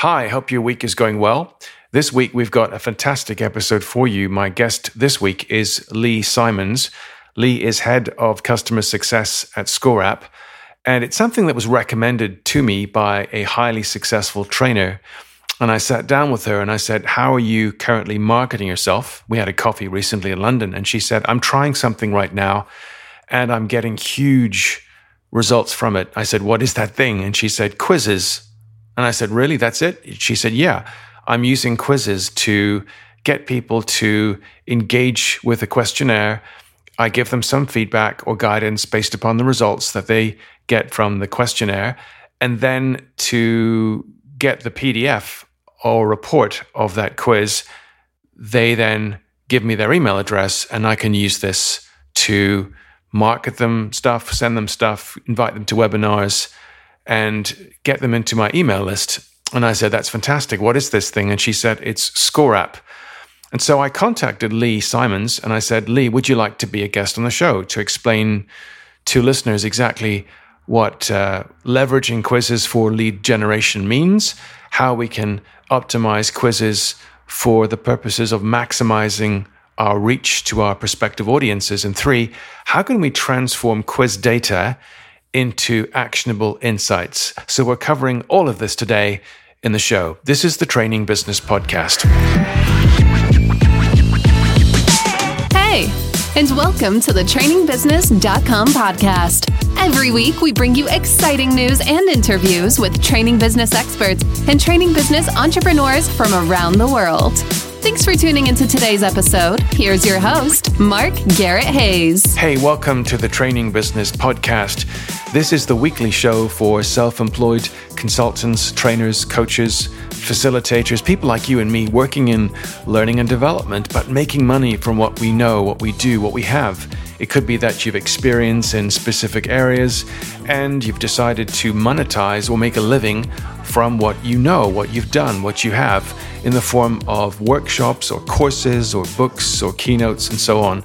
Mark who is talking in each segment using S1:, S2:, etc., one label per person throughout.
S1: Hi, hope your week is going well. This week we've got a fantastic episode for you. My guest this week is Leigh Simons. Leigh is head of customer success at ScoreApp, and it's something that was recommended to me by a highly successful trainer. And I sat down with her and I said, How are you currently marketing yourself? We had a coffee recently in London, and she said, I'm trying something right now and I'm getting huge results from it. I said, What is that thing? And she said, Quizzes. And I said, Really? That's it? She said, Yeah. I'm using quizzes to get people to engage with a questionnaire. I give them some feedback or guidance based upon the results that they get from the questionnaire, and then to get the PDF or report of that quiz, they then give me their email address, and I can use this to market them stuff, send them stuff, invite them to webinars, and get them into my email list. And I said, That's fantastic. What is this thing? And she said, It's ScoreApp. And so I contacted Leigh Simons and I said, Leigh, would you like to be a guest on the show to explain to listeners exactly what uh, leveraging quizzes for lead generation means, how we can optimize quizzes for the purposes of maximizing our reach to our prospective audiences? And three, how can we transform quiz data into actionable insights. So, we're covering all of this today in the show. This is the Training Business Podcast.
S2: Hey, and welcome to the trainingbusiness.com podcast. Every week, we bring you exciting news and interviews with training business experts and training business entrepreneurs from around the world. Thanks for tuning into today's episode. Here's your host, Mark Garrett Hayes.
S1: Hey, welcome to the Training Business Podcast. This is the weekly show for self employed consultants, trainers, coaches, facilitators, people like you and me working in learning and development, but making money from what we know, what we do, what we have. It could be that you've experience in specific areas and you've decided to monetize or make a living from what you know, what you've done, what you have in the form of workshops or courses or books or keynotes and so on.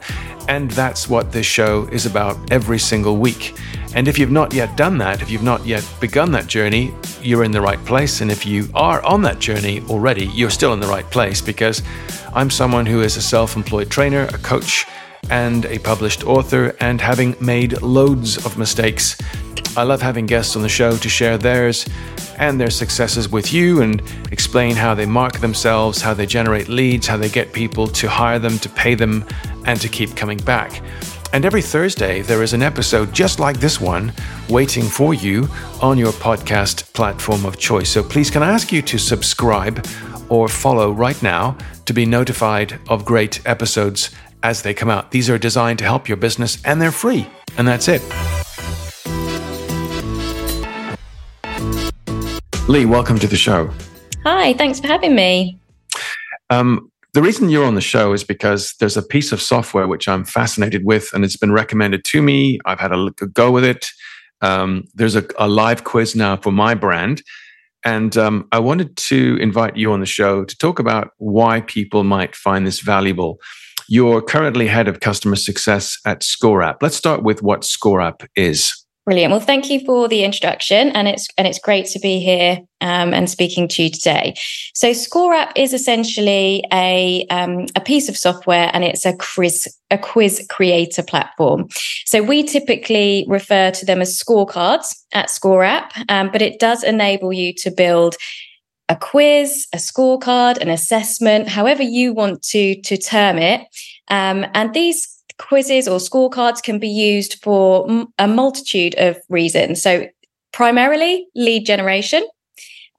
S1: And that's what this show is about every single week. And if you've not yet done that, if you've not yet begun that journey, you're in the right place. And if you are on that journey already, you're still in the right place because I'm someone who is a self employed trainer, a coach, and a published author, and having made loads of mistakes. I love having guests on the show to share theirs and their successes with you and explain how they market themselves, how they generate leads, how they get people to hire them, to pay them, and to keep coming back. And every Thursday, there is an episode just like this one waiting for you on your podcast platform of choice. So please, can I ask you to subscribe or follow right now to be notified of great episodes as they come out? These are designed to help your business and they're free. And that's it. Leigh, welcome to the show.
S3: Hi, thanks for having me.
S1: Um, the reason you're on the show is because there's a piece of software which I'm fascinated with, and it's been recommended to me. I've had a, a go with it. Um, there's a, a, live quiz now for my brand. And um, I wanted to invite you on the show to talk about why people might find this valuable. You're currently head of customer success at ScoreApp. Let's start with what ScoreApp is.
S3: Brilliant. Well, thank you for the introduction, and it's and it's great to be here um, and speaking to you today. So, ScoreApp is essentially a um, a piece of software, and it's a quiz a quiz creator platform. So, we typically refer to them as scorecards at ScoreApp, um, but it does enable you to build a quiz, a scorecard, an assessment, however you want to to term it. Um, and these quizzes or scorecards can be used for a multitude of reasons. So, primarily lead generation.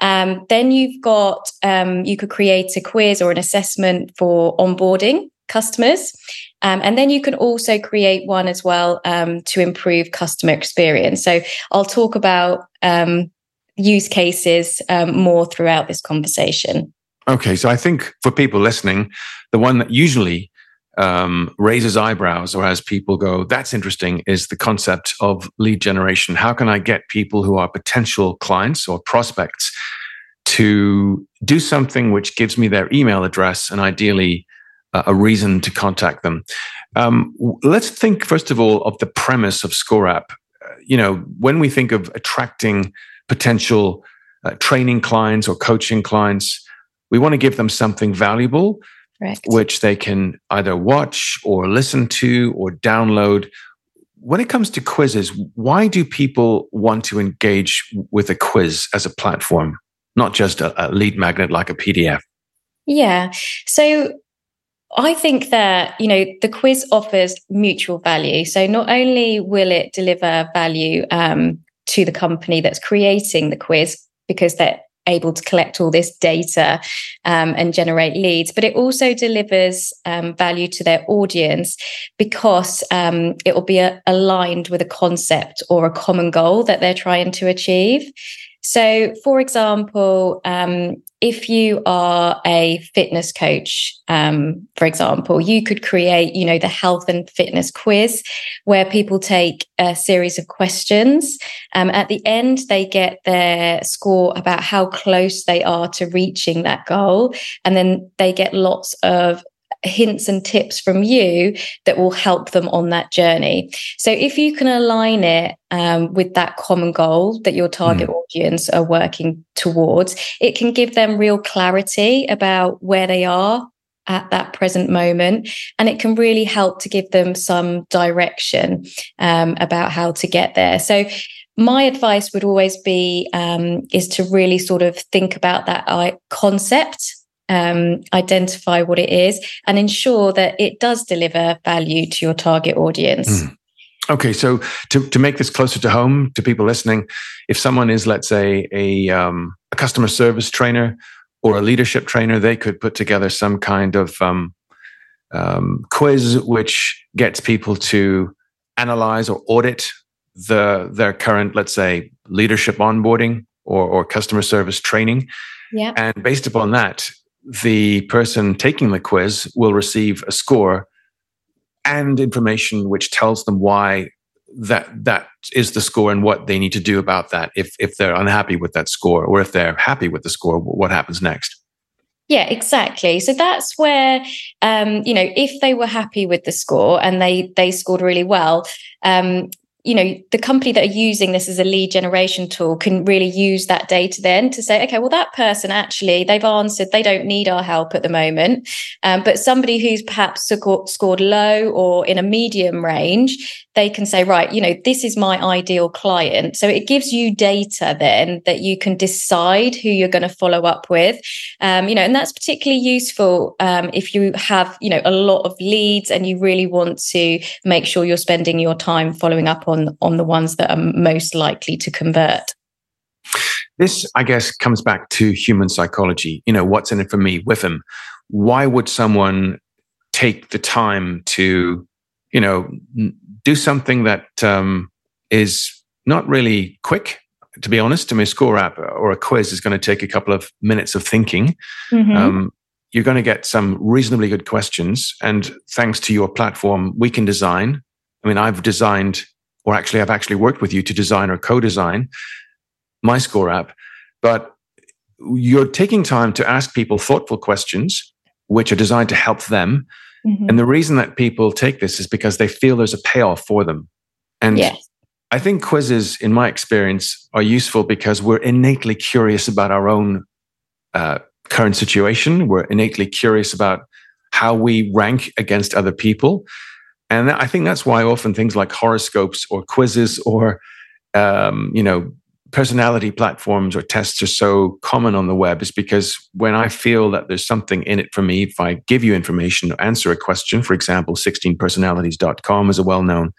S3: Um, then you've got, um, you could create a quiz or an assessment for onboarding customers. Um, and then you can also create one as well um, to improve customer experience. So, I'll talk about um, use cases um, more throughout this conversation.
S1: Okay, so I think for people listening, the one that usually um, raises eyebrows or as people go, that's interesting, is the concept of lead generation. How can I get people who are potential clients or prospects to do something which gives me their email address and ideally uh, a reason to contact them? Um, let's think, first of all, of the premise of ScoreApp. Uh, you know, when we think of attracting potential uh, training clients or coaching clients, we want to give them something valuable, Correct. which they can either watch or listen to or download. When it comes to quizzes, why do people want to engage with a quiz as a platform, not just a, a lead magnet like a PDF?
S3: Yeah. So I think that, you know, the quiz offers mutual value. So not only will it deliver value um, to the company that's creating the quiz because they're able to collect all this data um, and generate leads, but it also delivers um, value to their audience because um, it will be a, aligned with a concept or a common goal that they're trying to achieve. So, for example, um, if you are a fitness coach, um, for example, you could create, you know, the health and fitness quiz where people take a series of questions. Um, at the end, they get their score about how close they are to reaching that goal. And then they get lots of hints and tips from you that will help them on that journey. So if you can align it um, with that common goal that your target mm. audience are working towards, it can give them real clarity about where they are at that present moment. And it can really help to give them some direction um, about how to get there. So my advice would always be um, is to really sort of think about that uh, concept um, identify what it is, and ensure that it does deliver value to your target audience. Mm.
S1: Okay, so to, to make this closer to home to people listening, if someone is, let's say, a, um, a customer service trainer or a leadership trainer, they could put together some kind of um, um, quiz which gets people to analyze or audit the their current, let's say, leadership onboarding or, or customer service training.
S3: Yeah.
S1: And based upon that, the person taking the quiz will receive a score and information which tells them why that that is the score and what they need to do about that if if they're unhappy with that score or if they're happy with the score what happens next.
S3: Yeah exactly. So that's where um you know if they were happy with the score and they they scored really well um you know the company that are using this as a lead generation tool can really use that data then to say okay well that person actually they've answered they don't need our help at the moment. Um, but somebody who's perhaps scored low or in a medium range they can say right you know this is my ideal client. So it gives you data then that you can decide who you're going to follow up with. Um, you know and that's particularly useful um, if you have you know a lot of leads and you really want to make sure you're spending your time following up on on the ones that are most likely to convert.
S1: This i guess comes back to human psychology. You know what's in it for me with him why would someone take the time to you know do something that um, is not really quick to be honest I mean, a score app or a quiz is going to take a couple of minutes of thinking mm-hmm. um, you're going to get some reasonably good questions and thanks to your platform we can design i mean i've designed or actually I've actually worked with you to design or co-design my score app, but you're taking time to ask people thoughtful questions which are designed to help them. Mm-hmm. And the reason that people take this is because they feel there's a payoff for them. And yes. I think quizzes, in my experience, are useful because we're innately curious about our own uh, current situation. We're innately curious about how we rank against other people. And I think that's why often things like horoscopes or quizzes or, um, you know, personality platforms or tests are so common on the web is because when I feel that there's something in it for me, if I give you information, or answer a question, for example, 16personalities.com is a well known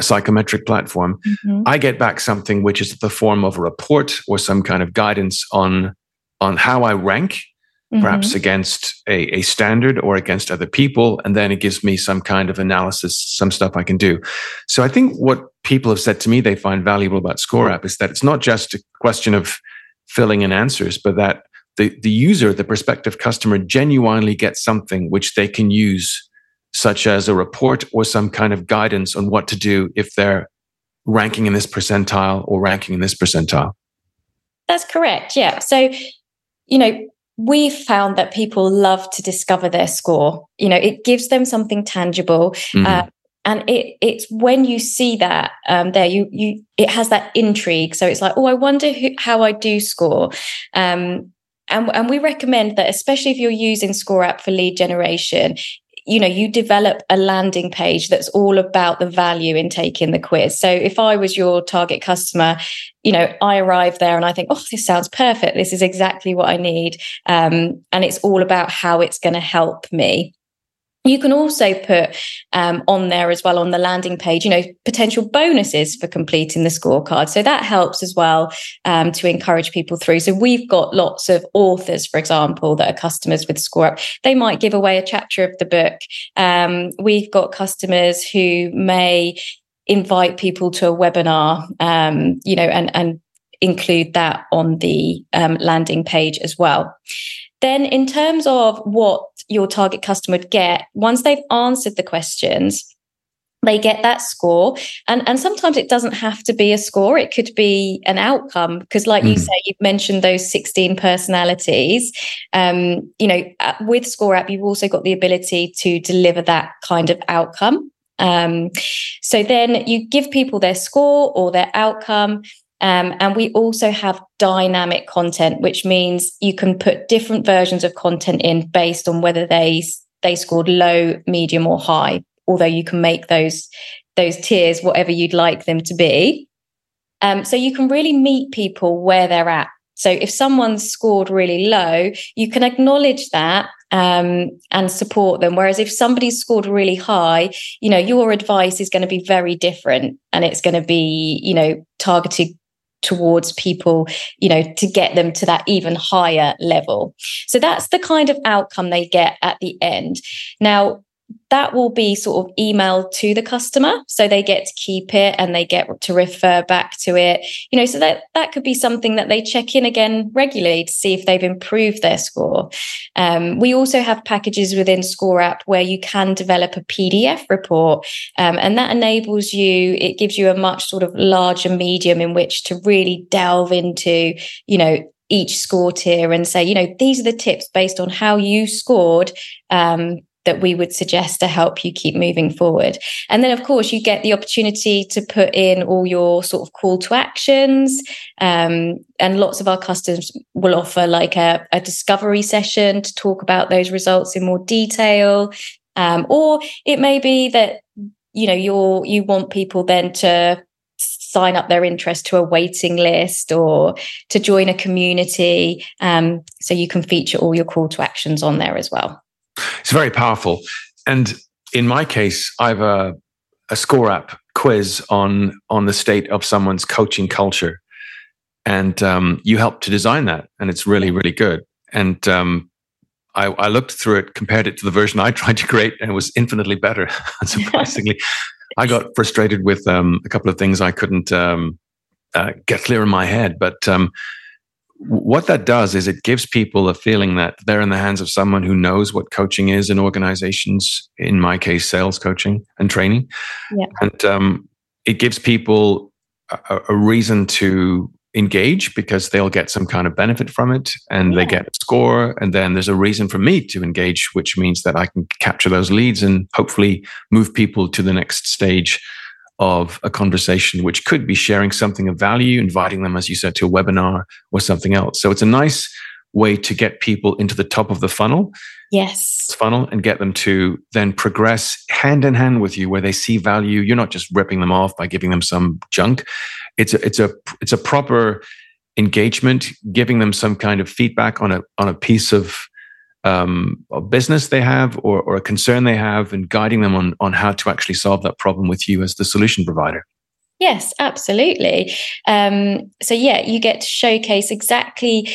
S1: psychometric platform, mm-hmm. I get back something which is the form of a report or some kind of guidance on, on how I rank mm-hmm. perhaps against a, a standard or against other people. And then it gives me some kind of analysis, some stuff I can do. So I think what people have said to me they find valuable about Score App is that it's not just a question of filling in answers, but that the, the user, the prospective customer genuinely gets something which they can use, such as a report or some kind of guidance on what to do if they're ranking in this percentile or ranking in this percentile.
S3: That's correct. Yeah. So, you know, we've found that people love to discover their score. You know, it gives them something tangible. Mm-hmm. Uh, and it it's when you see that um, there you you it has that intrigue so it's like oh i wonder who, how i do score um, and, and we recommend that especially if you're using score app for lead generation you know you develop a landing page that's all about the value in taking the quiz. So if i was your target customer you know i arrive there and i think oh this sounds perfect. This is exactly what i need. Um, and it's all about how it's going to help me you can also put um, on there as well on the landing page, you know, potential bonuses for completing the scorecard. So that helps as well um, to encourage people through. So we've got lots of authors, for example, that are customers with ScoreApp. They might give away a chapter of the book. Um, we've got customers who may invite people to a webinar, um, you know, and and include that on the um, landing page as well. Then, in terms of what your target customer would get, once they've answered the questions, they get that score. And and sometimes it doesn't have to be a score. It could be an outcome because like mm. you say you've mentioned those 16 personalities. Um, you know with score app you've also got the ability to deliver that kind of outcome. Um, so then you give people their score or their outcome um, and we also have dynamic content, which means you can put different versions of content in based on whether they they scored low, medium, or high. Although you can make those those tiers whatever you'd like them to be. Um, so you can really meet people where they're at. So if someone's scored really low, you can acknowledge that um, and support them. Whereas if somebody's scored really high, you know, your advice is going to be very different and it's going to be, you know, targeted towards people, you know, to get them to that even higher level. So that's the kind of outcome they get at the end. Now, that will be sort of emailed to the customer. So they get to keep it and they get to refer back to it. You know so that that could be something that they check in again regularly to see if they've improved their score. Um, we also have packages within score app where you can develop a pdf report um, and that enables you it gives you a much sort of larger medium in which to really delve into you know each score tier and say, you know, these are the tips based on how you scored um, that we would suggest to help you keep moving forward. And then, of course, you get the opportunity to put in all your sort of call to actions. Um, and lots of our customers will offer like a, a, discovery session to talk about those results in more detail. Um, or it may be that, you know, you're, you want people then to sign up their interest to a waiting list or to join a community. Um, so you can feature all your call to actions on there as well.
S1: It's very powerful. And in my case, I have a, a score app quiz on on the state of someone's coaching culture. And um, you helped to design that. And it's really, really good. And um, I, I, looked through it, compared it to the version I tried to create, and it was infinitely better. Surprisingly, I got frustrated with um, a couple of things I couldn't um, uh, get clear in my head. But um, what that does is it gives people a feeling that they're in the hands of someone who knows what coaching is in organizations in my case sales coaching and training yeah. and um, it gives people a, a, reason to engage because they'll get some kind of benefit from it and yeah. they get a score and then there's a reason for me to engage which means that i can capture those leads and hopefully move people to the next stage of a conversation, which could be sharing something of value, inviting them, as you said, to a webinar or something else. So it's a nice way to get people into the top of the funnel.
S3: Yes.
S1: Funnel and get them to then progress hand in hand with you where they see value. You're not just ripping them off by giving them some junk. It's a, it's a, it's a proper engagement, giving them some kind of feedback on a, on a piece of um, a business they have or, or a concern they have and guiding them on, on how to actually solve that problem with you as the solution provider.
S3: Yes, absolutely. Um, so, yeah, you get to showcase exactly,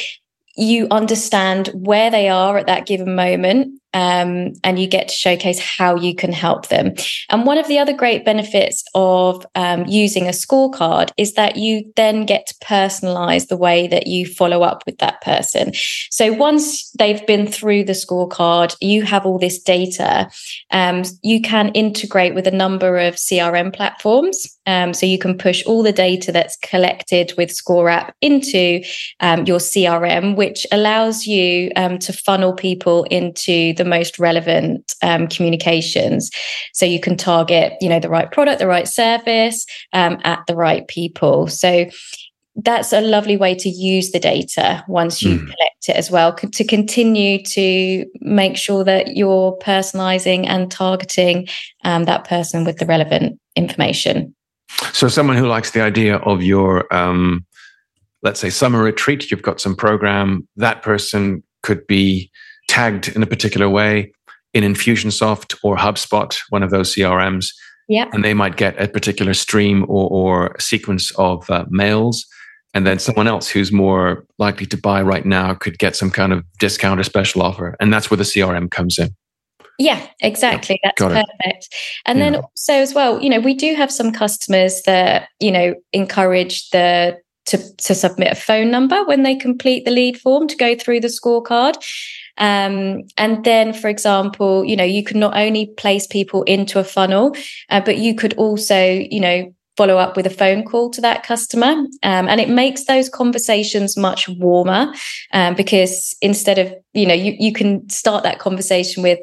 S3: you understand where they are at that given moment um, and you get to showcase how you can help them. And one of the other great benefits of um, using a scorecard is that you then get to personalize the way that you follow up with that person. So once they've been through the scorecard, you have all this data. Um, you can integrate with a number of CRM platforms. Um, so you can push all the data that's collected with ScoreApp into um, your CRM, which allows you um, to funnel people into the most relevant um, communications. So you can target, you know, the right product, the right service um, at the right people. So that's a lovely way to use the data once you mm. collect it as well to continue to make sure that you're personalizing and targeting um, that person with the relevant information.
S1: So, someone who likes the idea of your, um, let's say, summer retreat, you've got some program, that person could be tagged in a particular way in Infusionsoft or HubSpot, one of those CRMs.
S3: Yeah.
S1: And they might get a particular stream or, or sequence of uh, mails and then someone else who's more likely to buy right now could get some kind of discount or special offer and that's where the crm comes in
S3: yeah exactly that's perfect it. and yeah. then also as well you know we do have some customers that you know encourage the to, to submit a phone number when they complete the lead form to go through the scorecard um, and then, for example, you know, you can not only place people into a funnel, uh, but you could also, you know, follow up with a phone call to that customer. Um, and it makes those conversations much warmer um, because instead of, you know, you, you can start that conversation with,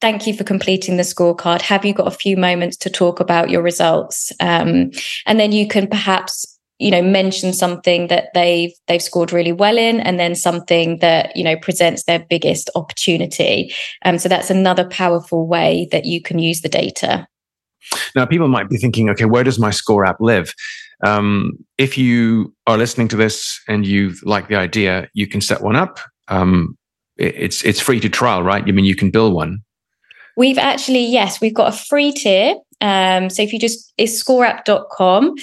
S3: Thank you for completing the scorecard. Have you got a few moments to talk about your results? Um, and then you can perhaps you know mention something that they've they've scored really well in and then something that you know presents their biggest opportunity um, so that's another powerful way that you can use the data
S1: now, people might be thinking, okay, where does my score app live? Um, if you are listening to this and you like the idea, you can set one up. Um, it's it's free to trial, right? I mean, you can build one.
S3: We've actually, yes, we've got a free tier. Um, so if you just, it's scoreapp.com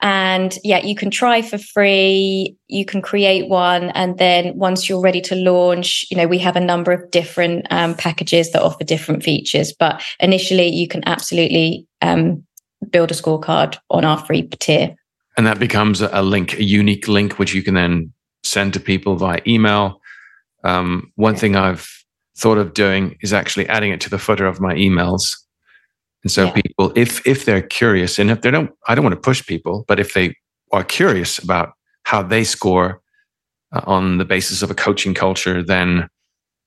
S3: and yeah, you can try for free. You can create one. And then once you're ready to launch, you know, we have a number of different um, packages that offer different features. But initially, you can absolutely um, build a scorecard on our free tier.
S1: And that becomes a link, a unique link, which you can then send to people via email. Um, one thing I've thought of doing is actually adding it to the footer of my emails. And so yeah. people, if if they're curious, and if they don't, I don't want to push people, but if they are curious about how they score uh, on the basis of a coaching culture, then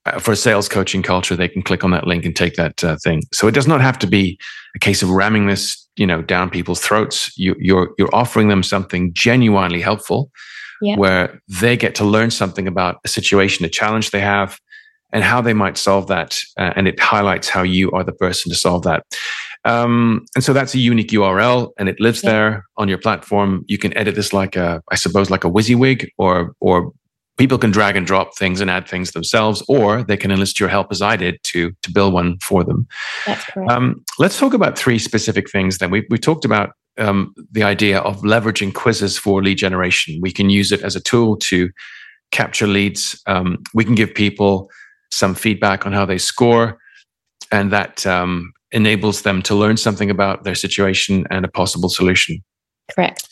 S1: uh, for a sales coaching culture, they can click on that link and take that uh, thing. So it does not have to be a case of ramming this, you know, down people's throats. You, you're you're offering them something genuinely helpful, yeah. where they get to learn something about a situation, a challenge they have, and how they might solve that. Uh, and it highlights how you are the person to solve that. Um, and so that's a unique URL and it lives yeah. there on your platform. You can edit this like a, I suppose, like a WYSIWYG or, or people can drag and drop things and add things themselves, or they can enlist your help as I did to, to build one for them.
S3: That's correct. Um,
S1: let's talk about three specific things then. We, we talked about um, the idea of leveraging quizzes for lead generation. We can use it as a tool to capture leads. Um, we can give people some feedback on how they score, and that um, enables them to learn something about their situation and a possible solution.
S3: Correct.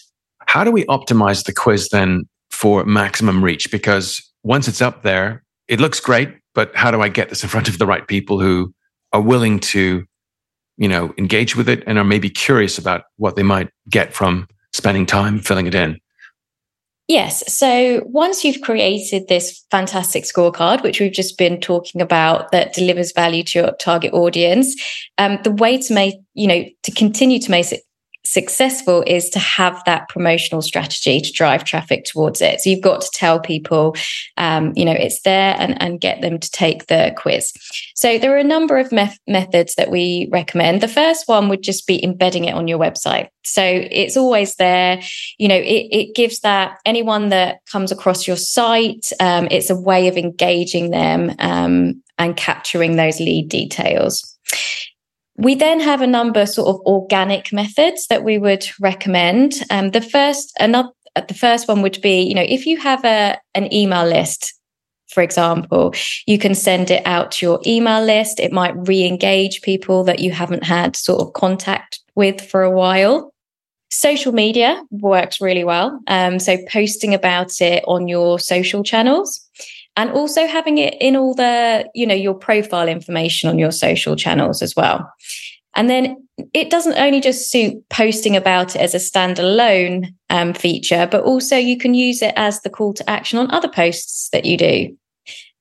S1: How do we optimize the quiz then for maximum reach? Because once it's up there, it looks great, but how do I get this in front of the right people who are willing to, you know, engage with it and are maybe curious about what they might get from spending time filling it in?
S3: Yes. So once you've created this fantastic scorecard, which we've just been talking about, that delivers value to your target audience, um, the way to make, you know, to continue to make it successful is to have that promotional strategy to drive traffic towards it. So you've got to tell people, um, you know, it's there and, and get them to take the quiz. So there are a number of me- methods that we recommend. The first one would just be embedding it on your website. So it's always there. You know, it, it gives that anyone that comes across your site, um, it's a way of engaging them um, and capturing those lead details. We then have a number sort of organic methods that we would recommend. Um, the first, another, the first one would be, you know, if you have a an email list, for example, you can send it out to your email list. It might re-engage people that you haven't had sort of contact with for a while. Social media works really well. Um, so posting about it on your social channels and also having it in all the you know your profile information on your social channels as well and then it doesn't only just suit posting about it as a standalone um, feature but also you can use it as the call to action on other posts that you do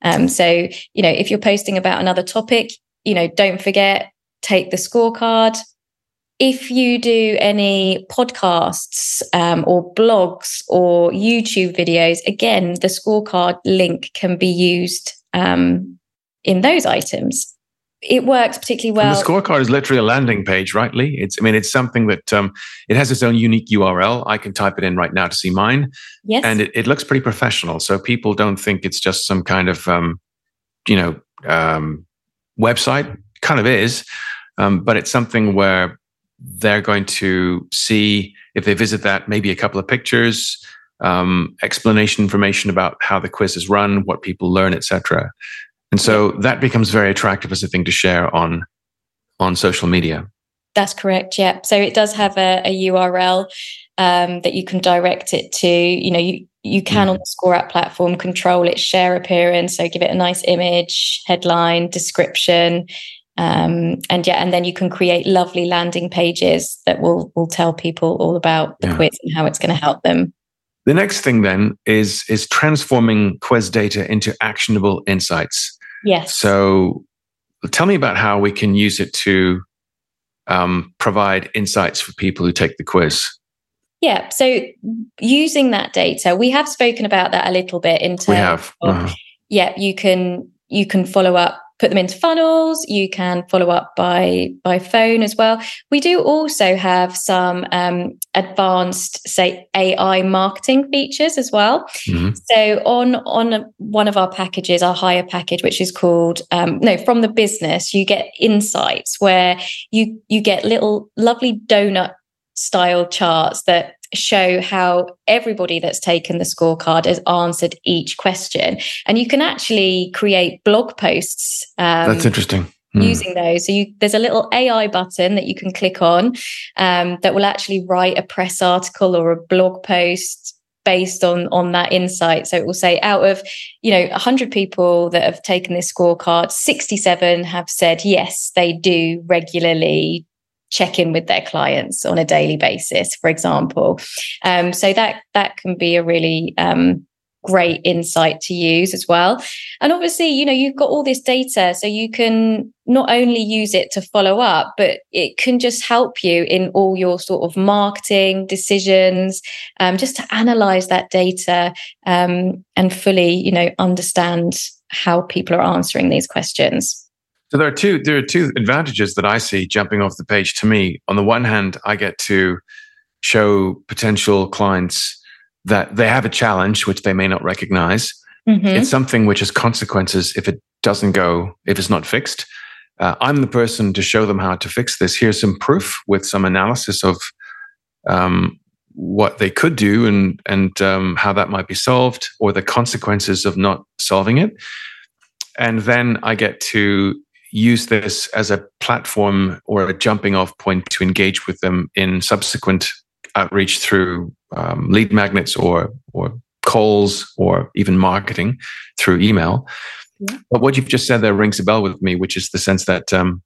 S3: Um, so, you know, if you're posting about another topic, you know, don't forget, take the scorecard. If you do any podcasts um, or blogs or YouTube videos, again, the scorecard link can be used um, in those items. It works particularly well.
S1: And the scorecard is literally a landing page, right, Leigh? It's, I mean, it's something that um, it has its own unique URL. I can type it in right now to see mine.
S3: Yes.
S1: And it, it looks pretty professional. So people don't think it's just some kind of, um, you know, um, website. Kind of is. Um, but it's something where they're going to see if they visit that maybe a couple of pictures um, explanation information about how the quiz is run what people learn etc and so that becomes very attractive as a thing to share on on social media.
S3: That's correct yeah. So it does have a, a url um, that you can direct it to. You know you you can mm. on the score app platform control its share appearance so give it a nice image headline description um, and yeah, and then you can create lovely landing pages that will will tell people all about the yeah. quiz and how it's going to help them.
S1: The next thing then is is transforming quiz data into actionable insights.
S3: Yes.
S1: So tell me about how we can use it to um, provide insights for people who take the quiz.
S3: Yeah. So using that data, we have spoken about that a little bit in terms
S1: we have.
S3: Of, uh-huh. yeah, you can you can follow up put them into funnels. You can follow up by by phone as well. We do also have some um, advanced say ai marketing features as well. Mm-hmm. so on on one of our packages our higher package which is called um, no from the business you get insights where you you get little lovely donut style charts that show how everybody that's taken the scorecard has answered each question. And you can actually create blog posts.
S1: Um, that's interesting.
S3: Mm. Using those, so you, there's a little AI button that you can click on um, that will actually write a press article or a blog post based on on that insight so it will say out of you know 100 people that have taken this scorecard 67 have said yes they do regularly check in with their clients on a daily basis, for example. Um, so that that can be a really um, great insight to use as well. And obviously, you know, you've got all this data, so you can not only use it to follow up, but it can just help you in all your sort of marketing decisions, um, just to analyze that data um, and fully, you know, understand how people are answering these questions.
S1: So there are two there are two advantages that I see jumping off the page to me. On the one hand, I get to show potential clients that they have a challenge which they may not recognize. Mm-hmm. It's something which has consequences if it doesn't go, if it's not fixed. Uh, I'm the person to show them how to fix this. Here's some proof with some analysis of um, what they could do and and um, how that might be solved, or the consequences of not solving it. And then I get to use this as a platform or a jumping off point to engage with them in subsequent outreach through um, lead magnets or or calls or even marketing through email. Yeah. But what you've just said there rings a bell with me, which is the sense that um,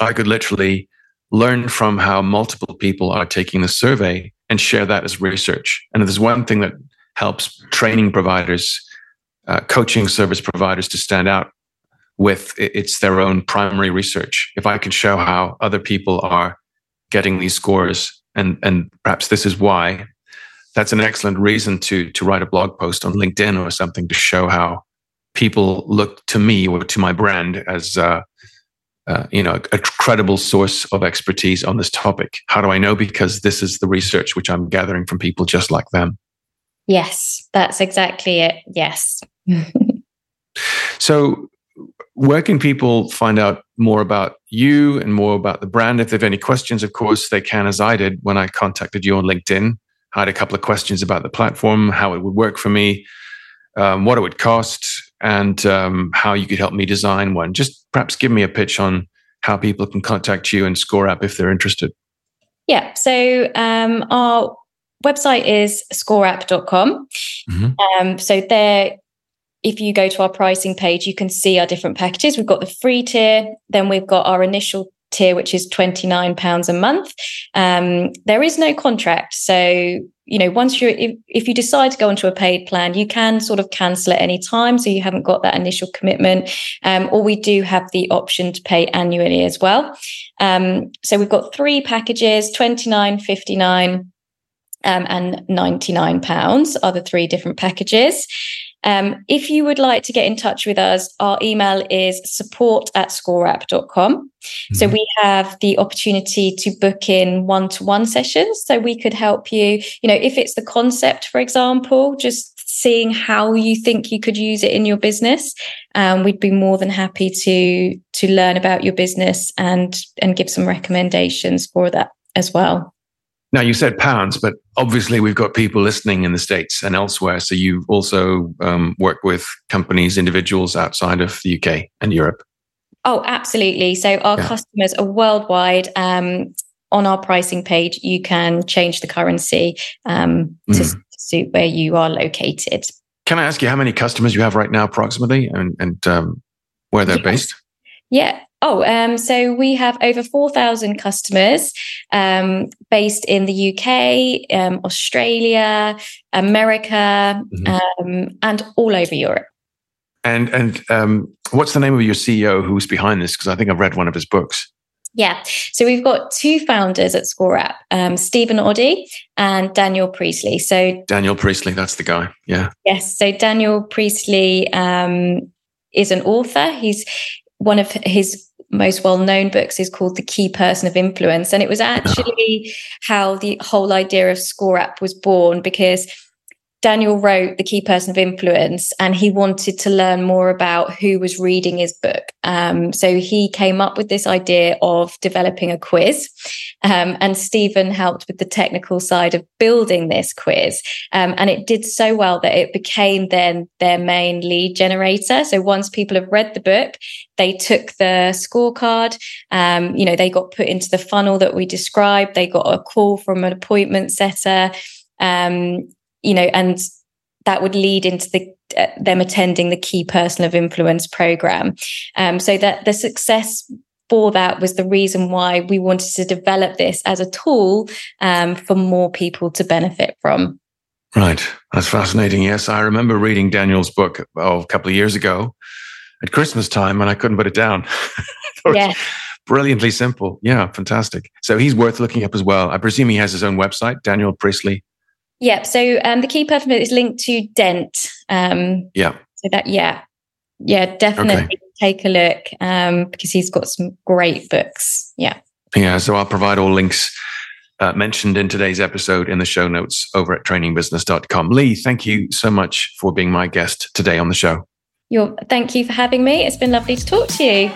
S1: I could literally learn from how multiple people are taking the survey and share that as research. And there's one thing that helps training providers, uh, coaching service providers to stand out with it's their own primary research. If I can show how other people are getting these scores, and and perhaps this is why, that's an excellent reason to to write a blog post on LinkedIn or something to show how people look to me or to my brand as uh, uh, you know a credible source of expertise on this topic. How do I know? Because this is the research which I'm gathering from people just like them.
S3: Yes, that's exactly it. Yes.
S1: so where can people find out more about you and more about the brand? If they have any questions, of course, they can, as I did when I contacted you on LinkedIn. I had a couple of questions about the platform, how it would work for me, um, what it would cost, and um, how you could help me design one. Just perhaps give me a pitch on how people can contact you and Score ScoreApp if they're interested.
S3: Yeah. So um, our website is scoreapp.com. Mm-hmm. Um, so there if you go to our pricing page, you can see our different packages. We've got the free tier, then we've got our initial tier, which is £29 a month. Um, there is no contract. So, you know, once you're, if, if you decide to go onto a paid plan, you can sort of cancel at any time. So you haven't got that initial commitment. Um, or we do have the option to pay annually as well. Um, so we've got three packages 29 59 um, and 99 pounds are the three different packages. Um, if you would like to get in touch with us, our email is support at scoreapp.com. Mm-hmm. So we have the opportunity to book in one to one sessions. So we could help you, you know, if it's the concept, for example, just seeing how you think you could use it in your business. Um, we'd be more than happy to to learn about your business and and give some recommendations for that as well.
S1: Now, you said pounds, but obviously we've got people listening in the States and elsewhere. So you also um, work with companies, individuals outside of the UK and Europe.
S3: Oh, absolutely. So our yeah. customers are worldwide. Um, on our pricing page, you can change the currency um, to mm. suit where you are located.
S1: Can I ask you how many customers you have right now, approximately, and, and um, where they're based?
S3: Yeah. Oh, um, so we have over 4,000 customers um, based in the UK, um, Australia, America, mm-hmm. Um, and all over Europe.
S1: And and um, what's the name of your CEO who's behind this? Because I think I've read one of his books.
S3: Yeah. So we've got two founders at ScoreApp, um, Stephen Oddy and Daniel Priestley. So
S1: Daniel Priestley, that's the guy. Yeah.
S3: Yes. So Daniel Priestley um, is an author. He's one of his most well known books is called The Key Person of Influence. And it was actually how the whole idea of ScoreApp was born because Daniel wrote The Key Person of Influence and he wanted to learn more about who was reading his book. Um, so he came up with this idea of developing a quiz. Um, and Stephen helped with the technical side of building this quiz. Um, and it did so well that it became then their main lead generator. So once people have read the book, they took the scorecard, um, you know, they got put into the funnel that we described, they got a call from an appointment setter. Um, you know, and that would lead into the uh, them attending the key person of influence program. Um, so that the success for that was the reason why we wanted to develop this as a tool um, for more people to benefit from.
S1: Right. That's fascinating. Yes. I remember reading Daniel's book oh, a couple of years ago at Christmas time and I couldn't put it down. yeah. Brilliantly simple. Yeah. Fantastic. So he's worth looking up as well. I presume he has his own website, Daniel Priestley
S3: yeah. So um, the key person is linked to Dent. Um,
S1: yeah.
S3: So that, yeah. Yeah, definitely okay. Take a look um, because he's got some great books. Yeah.
S1: Yeah. So I'll provide all links uh, mentioned in today's episode in the show notes over at trainingbusiness.com. Leigh, thank you so much for being my guest today on the show.
S3: You're, thank you for having me. It's been lovely to talk to you.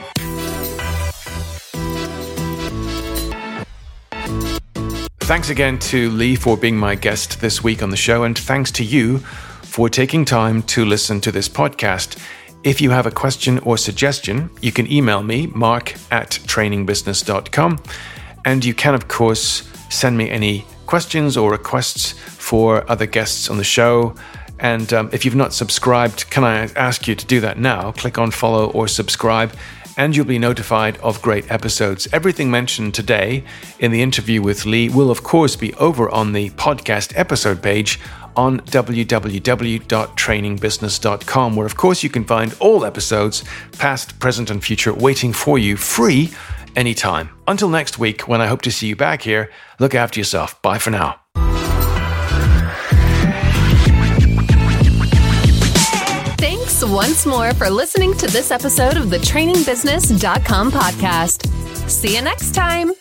S1: Thanks again to Leigh for being my guest this week on the show, and thanks to you for taking time to listen to this podcast. If you have a question or suggestion, you can email me, mark at trainingbusiness.com. And you can, of course, send me any questions or requests for other guests on the show. And um, if you've not subscribed, can I ask you to do that now? Click on follow or subscribe and you'll be notified of great episodes. Everything mentioned today in the interview with Leigh will, of course, be over on the podcast episode page on www.trainingbusiness.com, where, of course, you can find all episodes, past, present, and future, waiting for you free anytime. Until next week, when I hope to see you back here, look after yourself. Bye for now.
S2: Thanks once more for listening to this episode of the trainingbusiness.com podcast. See you next time.